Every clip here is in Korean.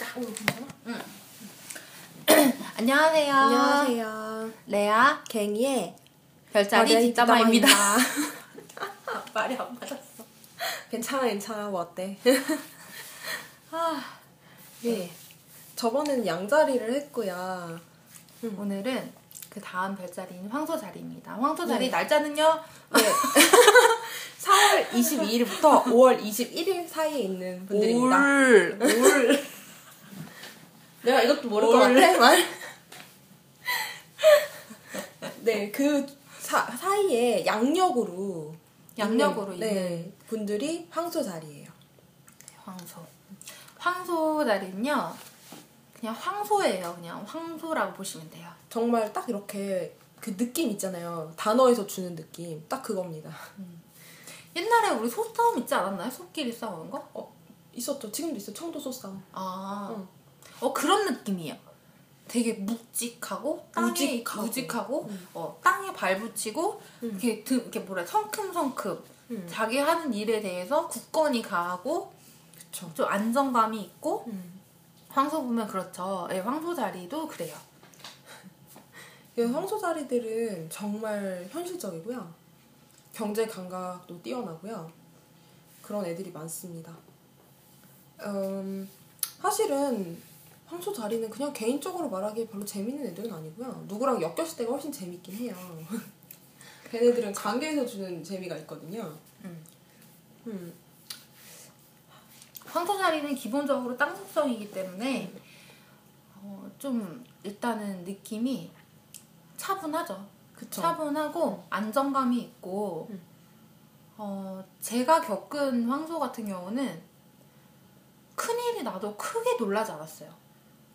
합시다. 오, 괜찮아? 안녕하세요. 안녕하세요. 레아 갱이의 별자리 별자리 뒷담화입니다. 뒷담화입니다. 말이 안 맞았어. 괜찮아, 괜찮아. 뭐 어때? 아, 예. 저번에는 양자리를 했고요. 오늘은 그 다음 별자리인 황소 자리입니다. 황소 자리 네. 날짜는요. 네. 4월 22일부터 5월 21일 사이에 있는 분들입니다. 올, 올. 내가 이것도 모를 것 올. 같아, 말. 네, 그 사, 사이에 양력으로 양력으로 있는, 네, 분들이 황소 자리예요. 황소. 황소 자리는요. 그냥 황소예요. 그냥 황소라고 보시면 돼요. 정말 딱 이렇게 그 느낌 있잖아요. 단어에서 주는 느낌. 딱 그겁니다. 옛날에 우리 소싸움 있지 않았나요? 소끼리 싸우는 거? 어, 있었죠. 지금도 있어. 청도 소싸움. 아, 응. 어 그런 느낌이에요. 되게 묵직하고 땅에 묵직하고. 묵직하고, 음. 어 땅에 발붙이고 음. 이렇게 드, 이렇게 뭐라 성큼성큼 음. 자기 하는 일에 대해서 굳건히 가하고 그쵸. 좀 안정감이 있고 음. 황소 보면 그렇죠. 예, 황소 자리도 그래요. 그 황소 자리들은 정말 현실적이고요. 경제 감각도 뛰어나고요. 그런 애들이 많습니다. 음, 사실은 황소 자리는 그냥 개인적으로 말하기에 별로 재밌는 애들은 아니고요. 누구랑 엮였을 때가 훨씬 재밌긴 해요. 걔네들은 관계에서 주는 재미가 있거든요. 음. 음, 황소 자리는 기본적으로 땅 속성이기 때문에 어, 좀 일단은 느낌이 차분하죠. 그쵸. 차분하고 안정감이 있고 음. 어, 제가 겪은 황소 같은 경우는 큰일이 나도 크게 놀라지 않았어요.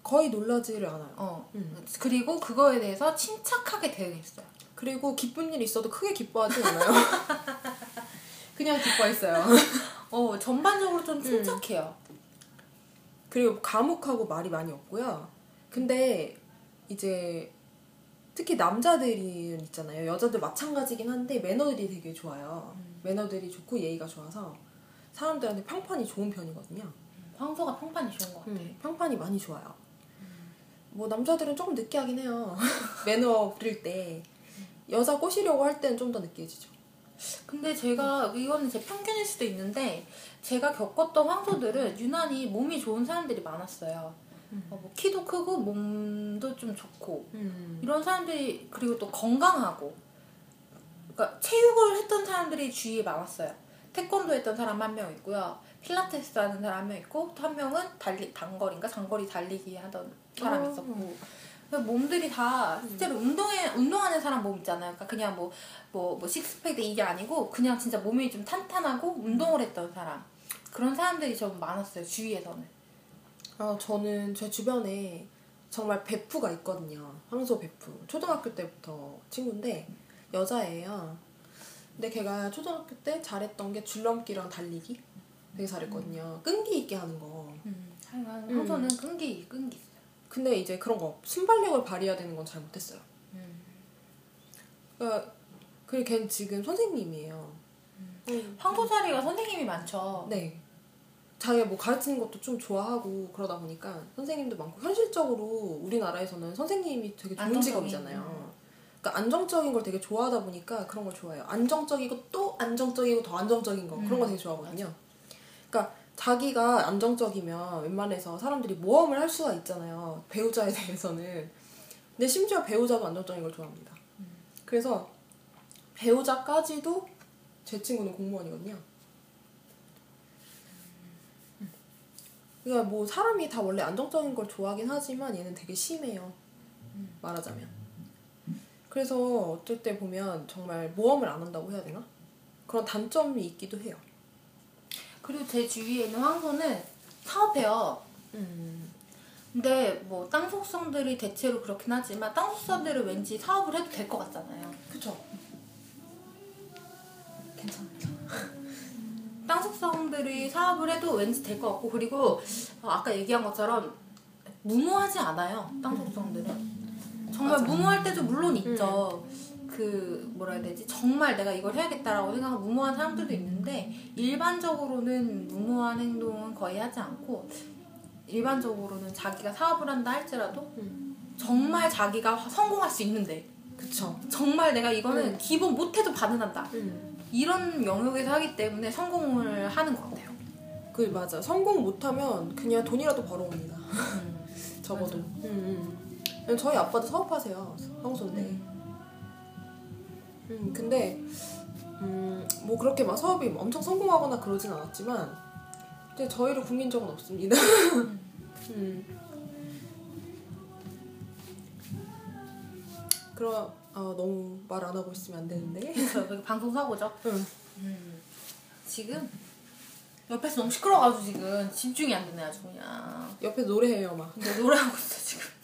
거의 놀라지를 않아요. 어, 음. 그리고 그거에 대해서 침착하게 대응했어요. 그리고 기쁜 일 있어도 크게 기뻐하진 않아요. 그냥 기뻐했어요. 어, 전반적으로 좀 침착해요. 그리고 감옥하고 말이 많이 없고요. 근데 이제 특히 남자들이 있잖아요. 여자들 마찬가지긴 한데 매너들이 되게 좋아요. 매너들이 좋고 예의가 좋아서 사람들한테 평판이 좋은 편이거든요. 황소가 평판이 좋은 것 같아. 음, 평판이 많이 좋아요. 뭐 남자들은 조금 느끼하긴 해요. 매너 부릴 때 여자 꼬시려고 할 때는 좀 더 느끼해지죠. 근데 제가 이거는 제 편견일 수도 있는데 제가 겪었던 황소들은 유난히 몸이 좋은 사람들이 많았어요. 어, 뭐 키도 크고 몸도 좀 좋고 음. 이런 사람들이 그리고 또 건강하고 그러니까 체육을 했던 사람들이 주위에 많았어요. 태권도 했던 사람 한 명 있고요. 필라테스 하는 사람 한 명 있고 또 한 명은 달리 단거리인가 장거리 달리기 하던 사람 어. 있었고 그래서 몸들이 다 실제로 운동에 운동하는 사람 몸 있잖아요. 그러니까 그냥 뭐 뭐 뭐 식스팩 이게 아니고 그냥 진짜 몸이 좀 탄탄하고 운동을 했던 사람 그런 사람들이 좀 많았어요 주위에서는. 아, 저는 제 주변에 정말 베프가 있거든요. 황소 베프. 초등학교 때부터 친구인데 여자예요. 근데 걔가 초등학교 때 잘했던 게 줄넘기랑 달리기 되게 잘했거든요. 끈기 있게 하는 거. 음, 황소는 끈기 끈기 있어요. 근데 이제 그런 거 순발력을 발휘해야 되는 건 잘 못했어요. 음. 그러니까 그리고 걔는 지금 선생님이에요. 음. 황소 자리가 선생님이 많죠. 네. 자기가 뭐 가르치는 것도 좀 좋아하고 그러다 보니까 선생님도 많고 현실적으로 우리나라에서는 선생님이 되게 좋은 안정적인. 직업이잖아요. 그러니까 안정적인 걸 되게 좋아하다 보니까 그런 걸 좋아해요. 안정적이고 또 안정적이고 더 안정적인 거 그런 거 음, 되게 좋아하거든요. 그러니까 자기가 안정적이면 웬만해서 사람들이 모험을 할 수가 있잖아요. 배우자에 대해서는. 근데 심지어 배우자도 안정적인 걸 좋아합니다. 그래서 배우자까지도 제 친구는 공무원이거든요. 그러니까 뭐 사람이 다 원래 안정적인 걸 좋아하긴 하지만 얘는 되게 심해요. 말하자면. 그래서 어쩔 때 보면 정말 모험을 안 한다고 해야 되나? 그런 단점이 있기도 해요. 그리고 제 주위에 있는 황소는 사업해요. 음. 근데 뭐 땅 속성들이 대체로 그렇긴 하지만 땅 속성들은 왠지 사업을 해도 될 것 같잖아요. 그쵸. 괜찮아. 땅 속성들이 사업을 해도 왠지 될 것 같고 그리고 어, 아까 얘기한 것처럼 무모하지 않아요. 땅 속성들은 정말 맞아. 무모할 때도 물론 있죠. 그 뭐라 해야 되지 정말 내가 이걸 해야겠다라고 생각하는 무모한 사람들도 있는데 일반적으로는 무모한 행동은 거의 하지 않고 일반적으로는 자기가 사업을 한다 할지라도 음. 정말 자기가 성공할 수 있는데 그쵸. 정말 내가 이거는 음. 기본 못해도 반응한다 음. 이런 영역에서 하기 때문에 성공을 하는 것 같아요. 그 맞아. 성공 못하면 그냥 돈이라도 벌어옵니다. 음. 적어도. 음, 음. 저희 아빠도 사업하세요. 황소인데. 음, 근데 음, 뭐 그렇게 막 사업이 엄청 성공하거나 그러진 않았지만 근데 저희를 굶긴 적은 없습니다. 음. 그럼 아, 너무 말 안 하고 있으면 안 되는데. 방송 사고죠. 응. 음. 지금 옆에서 너무 시끄러워가지고 지금 집중이 안 되네 아주 그냥. 옆에 노래해요 막. 근데 노래하고 있어 지금.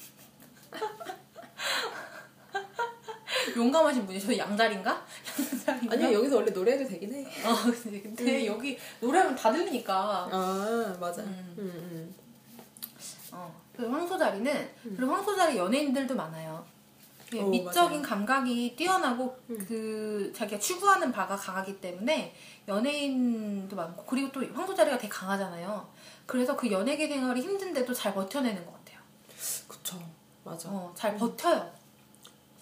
용감하신 분이 저 양자리인가? 양자리인가? 아니 여기서 원래 노래해도 되긴 해. 어, 근데, 근데 여기 노래하면 다 들리니까. 아 맞아. 음. 음, 음. 어. 그 황소자리는 그리고 황소자리 연예인들도 많아요. 그 어, 미적인 맞아요. 감각이 뛰어나고 음. 그 자기가 추구하는 바가 강하기 때문에 연예인도 많고 그리고 또 황소자리가 되게 강하잖아요. 그래서 그 연예계 생활이 힘든데도 잘 버텨내는 것 같아요. 그쵸. 맞아. 어, 잘 버텨요.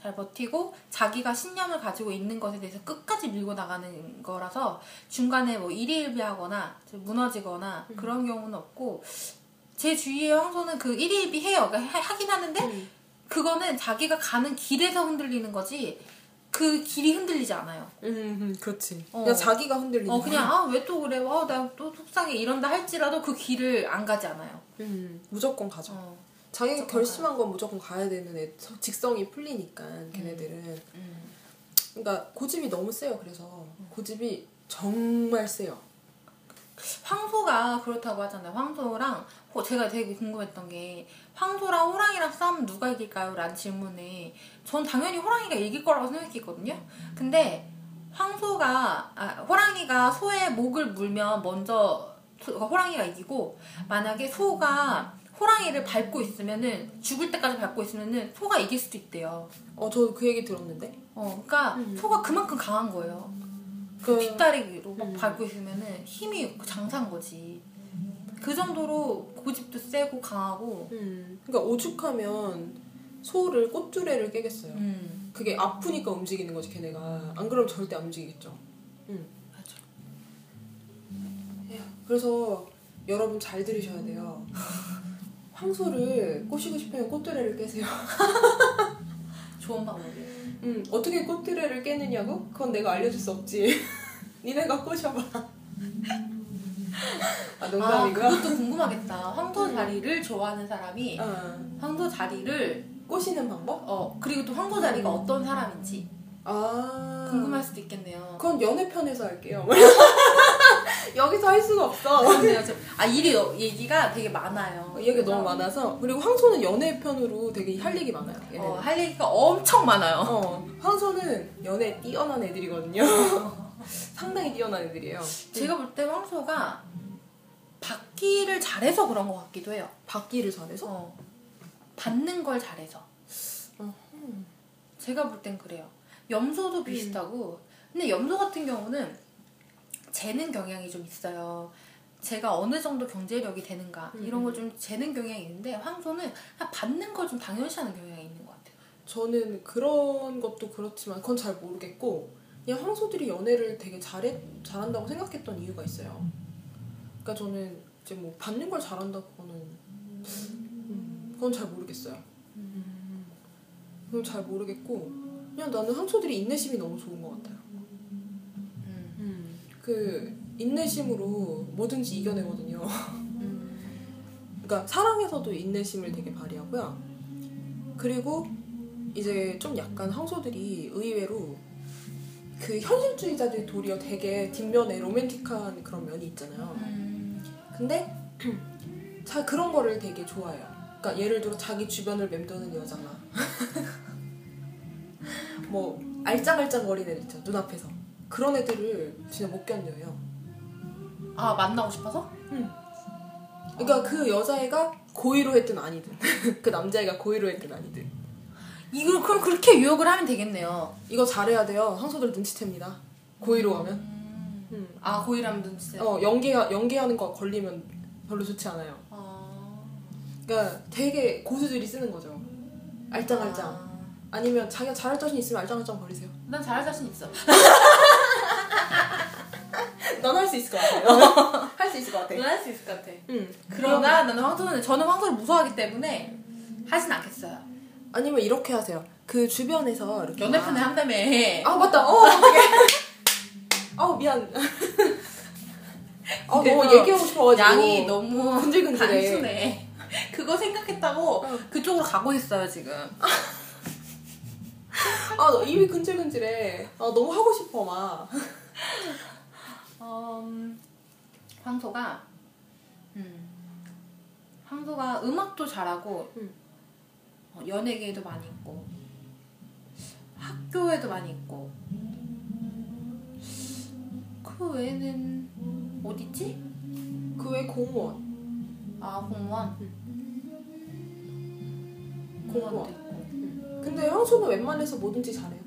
잘 버티고 자기가 신념을 가지고 있는 것에 대해서 끝까지 밀고 나가는 거라서 중간에 뭐 일희일비하거나 무너지거나 음. 그런 경우는 없고 제 주위의 황소는 그 일희일비 해요. 그러니까 하- 하긴 하는데 음. 그거는 자기가 가는 길에서 흔들리는 거지 그 길이 흔들리지 않아요. 음, 음, 그렇지. 어. 그냥 자기가 흔들리는 어 그냥 아 왜 또 그래? 아나또 속상해 이런다 할지라도 그 길을 안 가지 않아요. 음, 무조건 가죠. 어. 자기가 결심한 건 무조건 가야 되는 애, 서- 직성이 풀리니까 걔네들은. 음. 그러니까 고집이 너무 세요. 그래서 고집이 정말 세요. 황소가 그렇다고 하잖아요. 황소랑 호- 제가 되게 궁금했던 게 황소랑 호랑이랑 싸우면 누가 이길까요? 라는 질문에 전 당연히 호랑이가 이길 거라고 생각했거든요. 근데 황소가 아, 호랑이가 소의 목을 물면 먼저 소- 호랑이가 이기고 만약에 소가 호랑이를 밟고 있으면은 죽을 때까지 밟고 있으면은 소가 이길 수도 있대요. 어, 저 그 얘기 들었는데. 어, 그러니까 음. 소가 그만큼 강한 거예요. 그, 그 뒷다리로 막 음. 밟고 있으면은 힘이 장사인 거지. 그 정도로 고집도 세고 강하고. 음, 그러니까 오죽하면 소를 꽃두레를 깨겠어요. 음. 그게 아프니까 움직이는 거지 걔네가. 안 그러면 절대 안 움직이겠죠. 음. 맞아. 그래서 여러분 잘 들으셔야 돼요. 황소를 꼬시고 싶으면 꽃두레를 깨세요. 좋은 방법이에요. 음, 어떻게 꽃두레를 깨느냐고? 그건 내가 알려줄 수 없지. 니네가 꼬셔봐. 아, 아, 농담이고요. 그것도 궁금하겠다. 황소 자리를 좋아하는 사람이 아, 황소 자리를 꼬시는 방법? 어 그리고 또 황소 자리가 어떤 사람인지 아. 궁금할 수도 있겠네요. 그건 연애 편에서 할게요. 여기서 할 수가 없어. 저- 아 일이 얘기가 되게 많아요. 얘기가 너무 많아서. 그리고 황소는 연애 편으로 되게 할 얘기 많아요. 얘네는. 어, 할 얘기가 엄청 많아요. 어, 황소는 연애 뛰어난 애들이거든요. 상당히 뛰어난 애들이에요. 제가 볼 때 황소가 받기를 잘해서 그런 것 같기도 해요. 받기를 잘해서? 어, 받는 걸 잘해서. 어, 제가 볼 땐 그래요. 염소도 비슷하고, 근데 염소 같은 경우는 재는 경향이 좀 있어요. 제가 어느 정도 경제력이 되는가 이런 걸 좀 재는 경향이 있는데 황소는 받는 걸 좀 당연시하는 경향이 있는 것 같아요. 저는 그런 것도 그렇지만 그건 잘 모르겠고 그냥 황소들이 연애를 되게 잘해 잘한다고 생각했던 이유가 있어요. 그러니까 저는 이제 뭐 받는 걸 잘한다 그거는 음, 그건 잘 모르겠어요. 그건 잘 모르겠고 그냥 나는 황소들이 인내심이 너무 좋은 것 같아요. 음. 그 인내심으로 뭐든지 이겨내거든요. 음. 그러니까 사랑에서도 인내심을 되게 발휘하고요. 그리고 이제 좀 약간 황소들이 의외로 그 현실주의자들이 도리어 되게 뒷면에 로맨틱한 그런 면이 있잖아요. 음. 근데 자 그런 거를 되게 좋아해요. 그러니까 예를 들어 자기 주변을 맴도는 여자나 뭐 알짱알짱 거리는 애들 있죠 눈앞에서 그런 애들을 진짜 못 견뎌요. 아 만나고 싶어서? 그러니까 그 여자애가 고의로 했든 아니든 그 남자애가 고의로 했든 아니든 이걸 그럼 그렇게 유혹을 하면 되겠네요. 이거 잘해야 돼요. 황소들 눈치챕니다. 고의로 하면. 음. 아 고이라면 눈치. 어 연기 연기하는 거 걸리면 별로 좋지 않아요. 아. 그러니까 되게 고수들이 쓰는 거죠. 알짱알짱. 아, 아니면 자기가 잘할 자신 있으면 알짱알짱 버리세요. 난 잘할 자신 있어. 넌 할 수 있을 것 같아요. 할 수 있을 것 같아. 할수 있을 것 같아. 응. 그러나 나는 황소는 저는 황소를 무서워하기 때문에 하진 않겠어요. 아니면 이렇게 하세요. 그 주변에서 이렇게 연애편에 한다며. 아 맞다. 어 어떡해. 아우 미안. 아 너무 얘기하고 싶어가지고 양이 너무 근질근질해. 단순해. 그거 생각했다고 그쪽으로 가고 있어요 지금. 아 입이 근질근질해. 아 너무 하고 싶어 막. 음, 황소가 음, 황소가 음악도 잘하고 음. 어, 연예계에도 많이 있고 학교에도 많이 있고 그 외에는 어디지? 그외 공무원. 아 공무원 공무원. 공무원도 있고 근데 황소는 웬만해서 뭐든지 잘해요.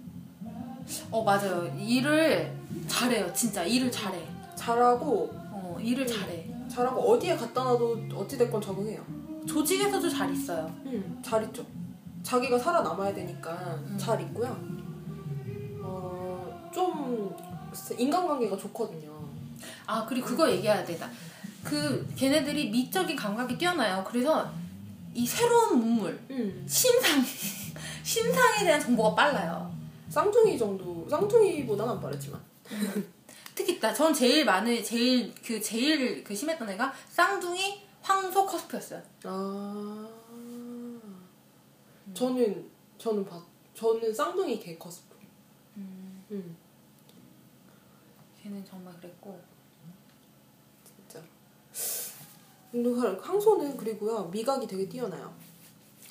어 맞아요 일을 잘해요 진짜 일을 잘해 잘하고 어 일을 잘해 잘하고 어디에 갖다 놔도 어찌 됐건 적응해요. 조직에서도 잘 있어요 음, 잘 있죠. 자기가 살아남아야 되니까 음. 잘 있고요. 어, 좀 인간관계가 좋거든요. 아 그리고 그거 얘기해야 되다. 그 걔네들이 미적인 감각이 뛰어나요. 그래서 이 새로운 문물 음. 신상 신상에 대한 정보가 빨라요. 쌍둥이 정도, 쌍둥이보다는 안 빠르지만. 특히 나전 제일 많은 제일 그 제일 그 심했던 애가 쌍둥이 황소 커스프였어요. 아. 저는, 저는 봤, 저는 쌍둥이 개 커스프. 음, 걔는 정말 그랬고 진짜. 황소는 그리고요, 미각이 되게 뛰어나요.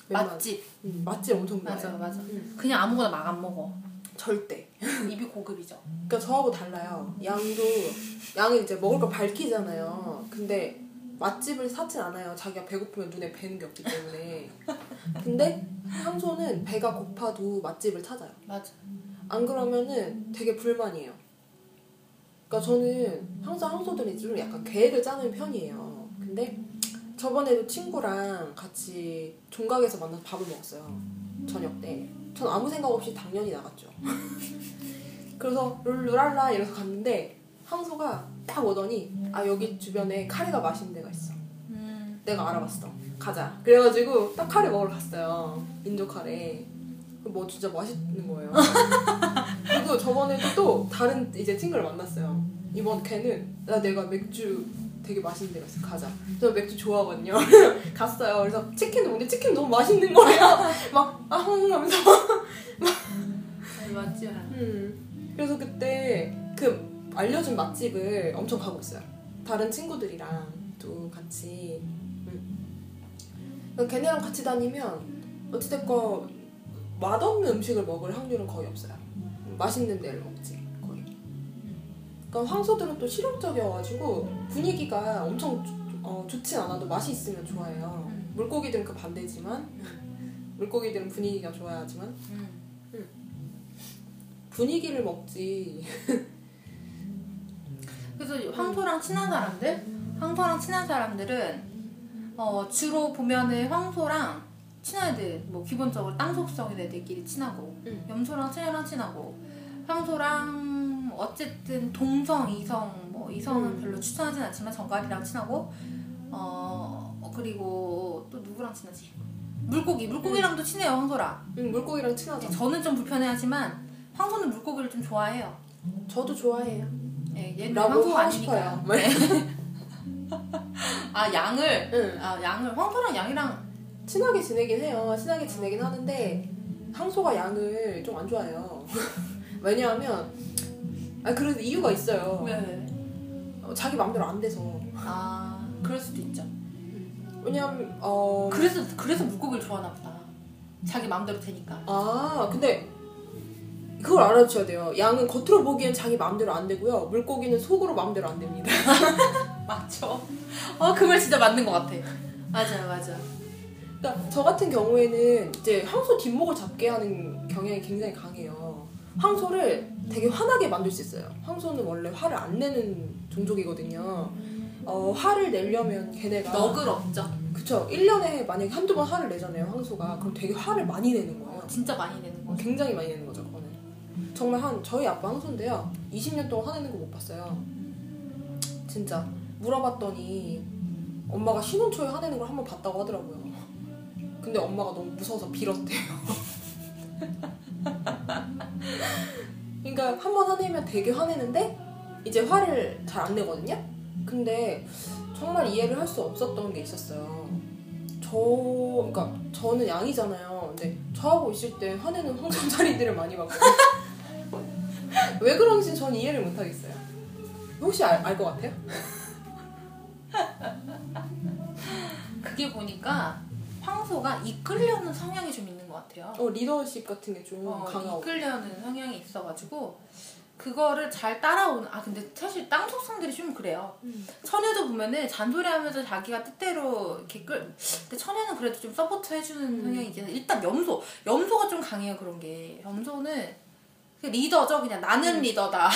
웬만- 맛집 음, 맛집 엄청 좋아해요. 맞아 맞아. 음. 그냥 아무거나 막 안 먹어. 절대. 입이 고급이죠. 그러니까 저하고 달라요. 양도 양이 이제 먹을 걸 밝히잖아요. 근데 맛집을 사진 않아요. 자기가 배고프면 눈에 뵈는 게 없기 때문에. 근데 황소는 배가 고파도 맛집을 찾아요. 맞아. 안 그러면은 되게 불만이에요. 그러니까 저는 항상 황소들이 좀 약간 계획을 짜는 편이에요. 근데 저번에도 친구랑 같이 종각에서 만나서 밥을 먹었어요. 저녁 때. 전 아무 생각 없이 당연히 나갔죠. 그래서 룰루랄라 이래서 갔는데 황소가 딱 오더니 아 여기 주변에 카레가 맛있는 데가 있어. 음. 내가 알아봤어. 가자. 그래가지고 딱 카레 먹으러 갔어요. 인도 카레. 뭐 진짜 맛있는 거예요. 그리고 저번에도 또 다른 이제 친구를 만났어요. 이번 걔는 나 내가 맥주 되게 맛있는 데가 있어. 가자. 저 맥주 좋아하거든요. 갔어요. 그래서 치킨도 먹는데 치킨 너무 맛있는 거예요. 막 아 흥 하면서. 맛집. 음. 그래서 그때 그 알려준 맛집을 엄청 가고 있어요. 다른 친구들이랑 또 같이. 음. 걔네랑 같이 다니면 어찌됐건 맛없는 음식을 먹을 확률은 거의 없어요. 맛있는 데를 먹지. 그러니까 황소들은 또 실용적이어가지고 분위기가 엄청 좋- 어, 좋진 않아도 맛이 있으면 좋아해요. 음. 물고기들은 그 반대지만 물고기들은 분위기가 좋아야지만 음. 분위기를 먹지. 그래서 황소랑 친한 사람들, 황소랑 친한 사람들은 어, 주로 보면은 황소랑 친한 애들, 뭐 기본적으로 땅 속성인 애들끼리 친하고, 응. 염소랑 친애랑 친하고, 황소랑 어쨌든 동성, 이성, 뭐 이성은 음. 별로 추천하진 않지만 정갈이랑 친하고, 어 어, 그리고 또 누구랑 친하지? 물고기, 물고기랑도 친해요 황소랑. 응, 물고기랑 친하죠. 저는 좀 불편해하지만 황소는 물고기를 좀 좋아해요. 저도 좋아해요. 예, 얘는 라고 황소가 하고 아니니까. 싶어요. 아 양을 응. 아 양을 황소랑 양이랑 친하게 지내긴 해요. 친하게 지내긴 하는데 황소가 양을 좀 안 좋아해요. 왜냐하면 아 그래도 이유가 있어요. 왜? 어, 자기 마음대로 안 돼서. 아 그럴 수도 있죠. 왜냐하면 어. 그래서 그래서 물고기를 좋아하나 보다. 자기 마음대로 되니까. 아 근데 그걸 알아줘야 돼요. 양은 겉으로 보기엔 자기 마음대로 안 되고요. 물고기는 속으로 마음대로 안 됩니다. 맞죠. 어 그 말 진짜 맞는 것 같아. 맞아요 맞아. 그러니까 저 같은 경우에는 이제 황소 뒷목을 잡게 하는 경향이 굉장히 강해요. 황소를 되게 화나게 만들 수 있어요. 황소는 원래 화를 안 내는 종족이거든요. 어, 화를 내려면 걔네가 너그럽죠. 그 그쵸. 1년에 만약에 한두 번 화를 내잖아요, 황소가. 그럼 되게 화를 많이 내는 거예요. 어, 진짜 많이 내는 거. 굉장히 많이 내는 거죠, 그거는. 정말 한, 저희 아빠 황소인데요. 20년 동안 화내는 거 못 봤어요. 진짜. 물어봤더니 엄마가 신혼 초에 화내는 걸 한 번 봤다고 하더라고요. 근데 엄마가 너무 무서워서 빌었대요. 그러니까 한 번 화내면 되게 화내는데 이제 화를 잘 안 내거든요. 근데 정말 이해를 할 수 없었던 게 있었어요. 저, 그러니까 저는 양이잖아요. 근데 저하고 있을 때 화내는 황소자리들을 많이 봤거든요. 왜 그런지 전 이해를 못 하겠어요. 혹시 알 것 같아요? 그게 보니까 황소가 이끌려는 성향이 좀 있는 것 같아요. 어, 리더십 같은 게좀 어, 강하고. 이끌려는 성향이 있어가지고 그거를 잘 따라오는 아 근데 사실 땅 속성들이 좀 그래요. 음. 처녀도 보면은 잔소리하면서 자기가 뜻대로 이렇게 끌. 근데 처녀는 그래도 좀 support 해주는 음. 성향이 있잖아. 일단 염소, 염소가 좀 강해요 그런 게. 염소는 그 리더죠 그냥 나는 음. 리더다.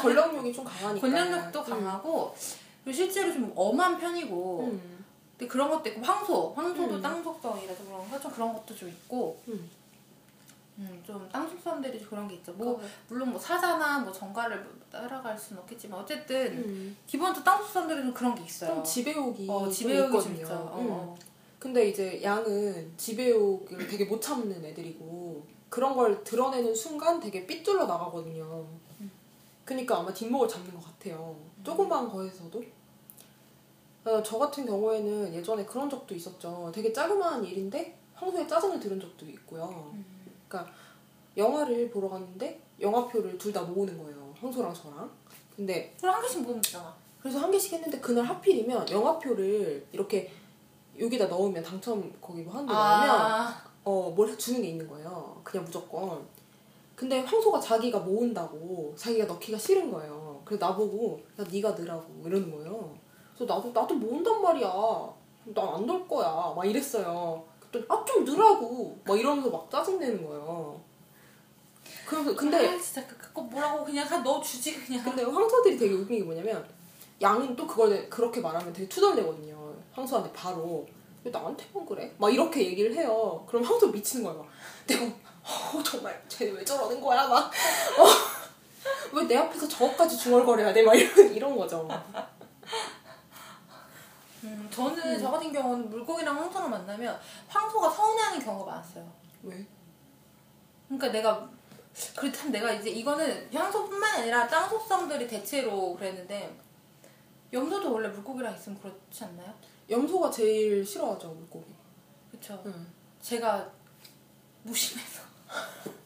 권력욕이 좀 강하니까. 권력욕도 음. 강하고 그리고 실제로 좀 엄한 편이고. 음. 근데 그런 것도 있고 황소, 황소도 음. 땅 속성이라서 그런가 좀 그런 것도 좀 있고. 음. 음, 좀 땅 속성들이 좀 그런 게 있죠. 뭐 뭐, 물론 뭐 사자나 뭐 정갈을 뭐 따라갈 수는 없겠지만 어쨌든 음. 기본적으로 땅 속성들은 좀 그런 게 있어요. 좀 지배욕이 어, 좀 지배욕이 좀. 있죠. 어, 음. 어. 근데 이제 양은 지배욕을 되게 못 참는 애들이고 그런 걸 드러내는 순간 되게 삐뚤러 나가거든요. 그러니까 아마 뒷목을 잡는 것 같아요. 조그만 거에서도. 어, 저 같은 경우에는 예전에 그런 적도 있었죠. 되게 자그마한 일인데 황소의 짜증을 들은 적도 있고요. 그러니까 영화를 보러 갔는데 영화표를 둘 다 모으는 거예요. 황소랑 저랑. 근데 그럼 한 개씩 모으면 되잖아. 그래서 한 개씩 했는데 그날 하필이면 영화표를 이렇게 여기다 넣으면 당첨 거기 뭐 하는 데 넣으면 아, 어뭘 주는 게 있는 거예요. 그냥 무조건. 근데 황소가 자기가 모은다고 자기가 넣기가 싫은 거예요. 그래서 나보고 야 네가 넣으라고 이러는 거예요. 그래서 나도 나도 모은단 말이야. 난안 넣을 거야. 막 이랬어요. 그랬더니 아좀 넣으라고 막 이러면서 막 짜증 내는 거예요. 그래서 근데 아, 진짜 그- 그거 뭐라고 그냥 다 넣어주지 그냥. 근데 황소들이 되게 웃긴 게 뭐냐면 양은 또 그걸 그렇게 말하면 되게 투덜대거든요. 황소한테 바로 왜 나한테만 그래? 막 이렇게 얘기를 해요. 그럼 황소 미치는 거야. 막 내가 어, 정말 쟤 왜 저러는 거야? 막 어, 왜 내 앞에서 저것까지 중얼거려야 돼? 막 이런 이런 거죠. 음, 저는 저 같은 경우는 물고기랑 황소를 만나면 황소가 서운해하는 경우가 많았어요. 왜? 그러니까 내가 그렇다면 내가 이제 이거는 향소뿐만 아니라 땅 속성들이 대체로 그랬는데 염소도 원래 물고기랑 있으면 그렇지 않나요? 염소가 제일 싫어하죠 물고기. 그렇죠. 응. 제가 무심해서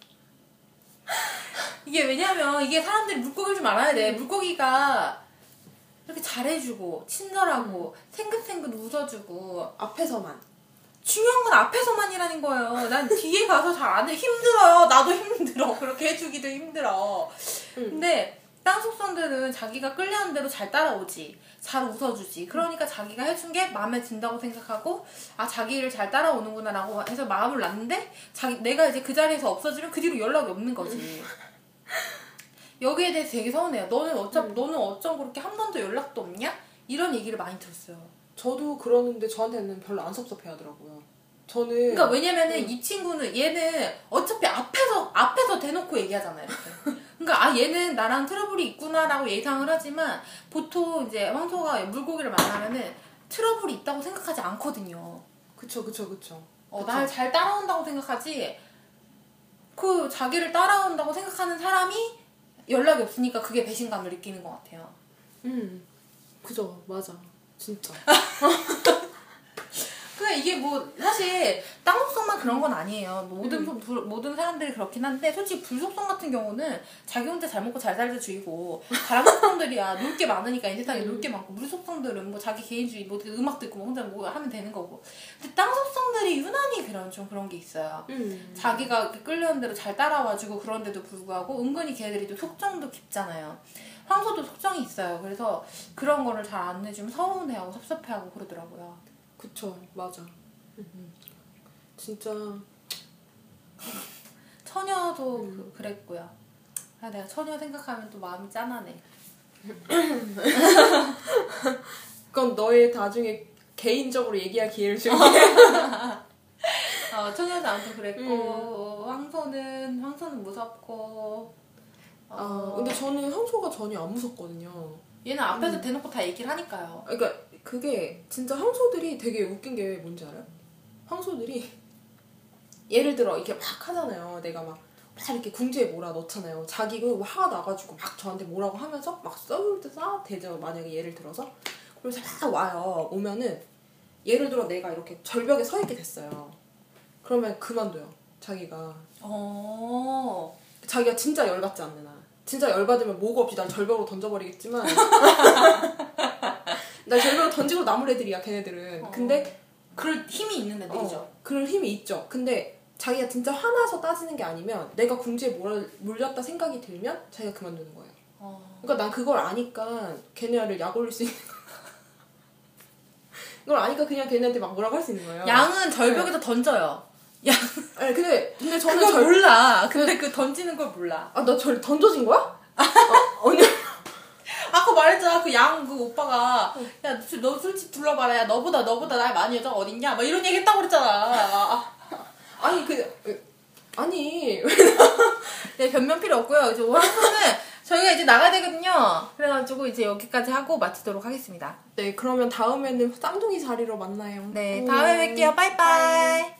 이게 왜냐면 이게 사람들이 물고기를 좀 알아야 돼. 물고기가 이렇게 잘해주고 친절하고 생긋생긋 웃어주고 앞에서만. 중요한 건 앞에서만이라는 거예요. 난 뒤에 가서 잘 안 해. 힘들어요. 나도 힘들어. 그렇게 해주기도 힘들어. 응. 근데 땅 속성들은 자기가 끌려는 대로 잘 따라오지. 잘 웃어주지. 그러니까 자기가 해준 게 마음에 든다고 생각하고, 아, 자기를 잘 따라오는구나라고 해서 마음을 놨는데, 자기, 내가 이제 그 자리에서 없어지면 그 뒤로 연락이 없는 거지. 여기에 대해서 되게 서운해요. 너는 어쩜, 너는 어쩜 그렇게 한 번도 연락도 없냐? 이런 얘기를 많이 들었어요. 저도 그러는데 저한테는 별로 안 섭섭해하더라고요. 저는 그러니까 왜냐면은 응. 이 친구는 얘는 어차피 앞에서 앞에서 대놓고 얘기하잖아요. 그러니까 아 얘는 나랑 트러블이 있구나라고 예상을 하지만 보통 이제 황소가 물고기를 만나면은 트러블이 있다고 생각하지 않거든요. 그쵸 그쵸 그쵸. 어. 날 잘 따라온다고 생각하지. 그 자기를 따라온다고 생각하는 사람이 연락이 없으니까 그게 배신감을 느끼는 것 같아요. 음 그죠 맞아 진짜. 그러니까 이게 뭐 사실 땅속성만 그런 건 아니에요. 뭐 모든 음. 소- 불- 모든 사람들이 그렇긴 한데 솔직히 불속성 같은 경우는 자기 혼자 잘 먹고 잘 살자 주의고 다른 속성들이야 놀 게 많으니까 이 세상에 음. 놀게 많고 물속성들은 뭐 자기 개인주의 뭐 음악 듣고 뭐 혼자 뭐 하면 되는 거고 근데 땅 속성들이 유난히 그런 좀 그런 게 있어요. 음. 자기가 끌려는 대로 잘 따라와주고 그런데도 불구하고 은근히 걔들이 또 속정도 깊잖아요. 황소도 속정이 있어요. 그래서 그런 거를 잘안 내주면 서운해하고 섭섭해하고 그러더라고요. 그쵸 맞아. 음. 진짜 처녀도 음. 그, 그랬고요. 아, 내가 처녀 생각하면 또 마음이 짠하네. 그건 너의 나중에 개인적으로 얘기할 기회를 줄게. 어, 청년도 아무튼 그랬고 음. 황소는 황소는 무섭고 아, 근데 저는 황소가 전혀 안 무섭거든요. 얘는 앞에서 대놓고 다 얘기를 하니까요. 그러니까 그게 진짜 황소들이 되게 웃긴 게 뭔지 알아요? 황소들이 예를 들어 이렇게 막 하잖아요. 내가 막, 막 이렇게 궁지에 몰아 넣잖아요. 자기 그 화가 나가지고 막 저한테 뭐라고 하면서 막 썰을 때싸 대죠. 만약에 예를 들어서 그래서 막 와요. 오면은 예를 들어 내가 이렇게 절벽에 서 있게 됐어요. 그러면 그만둬요. 자기가 어. 자기가 진짜 열받지 않는 한 진짜 열받으면 뭐가 없이 날 절벽으로 던져버리겠지만 날 절벽으로 던지고 남을 애들이야 걔네들은 어. 근데 그럴 힘이 있는 애들이죠. 어, 그럴 힘이 있죠 근데 자기가 진짜 화나서 따지는 게 아니면 내가 궁지에 몰- 물렸다 생각이 들면 자기가 그만두는 거예요 어. 그러니까 난 그걸 아니까 걔네를 약 올릴 수 있는 그걸 아니까 그냥 걔네한테 막 뭐라고 할 수 있는 거예요 양은 절벽에다 던져요. 양 아니 근데 근데 저는 그걸 절... 몰라. 근데 그 던지는 걸 몰라. 아나 절 던져진 거야? 어, 언니 아까 말했잖아 그 양 그 오빠가 야너 술집 둘러봐라 야 너보다 너보다 날 많이 여자가 어딨냐 막 이런 얘기 했다고 그랬잖아. 아니 그 아니 네 변명 필요 없고요. 이제 오한소는 저희가 이제 나가야 되거든요. 그래가지고 이제 여기까지 하고 마치도록 하겠습니다. 네 그러면 다음에는 쌍둥이 자리로 만나요. 네 음. 다음에 뵐게요. 빠이빠이.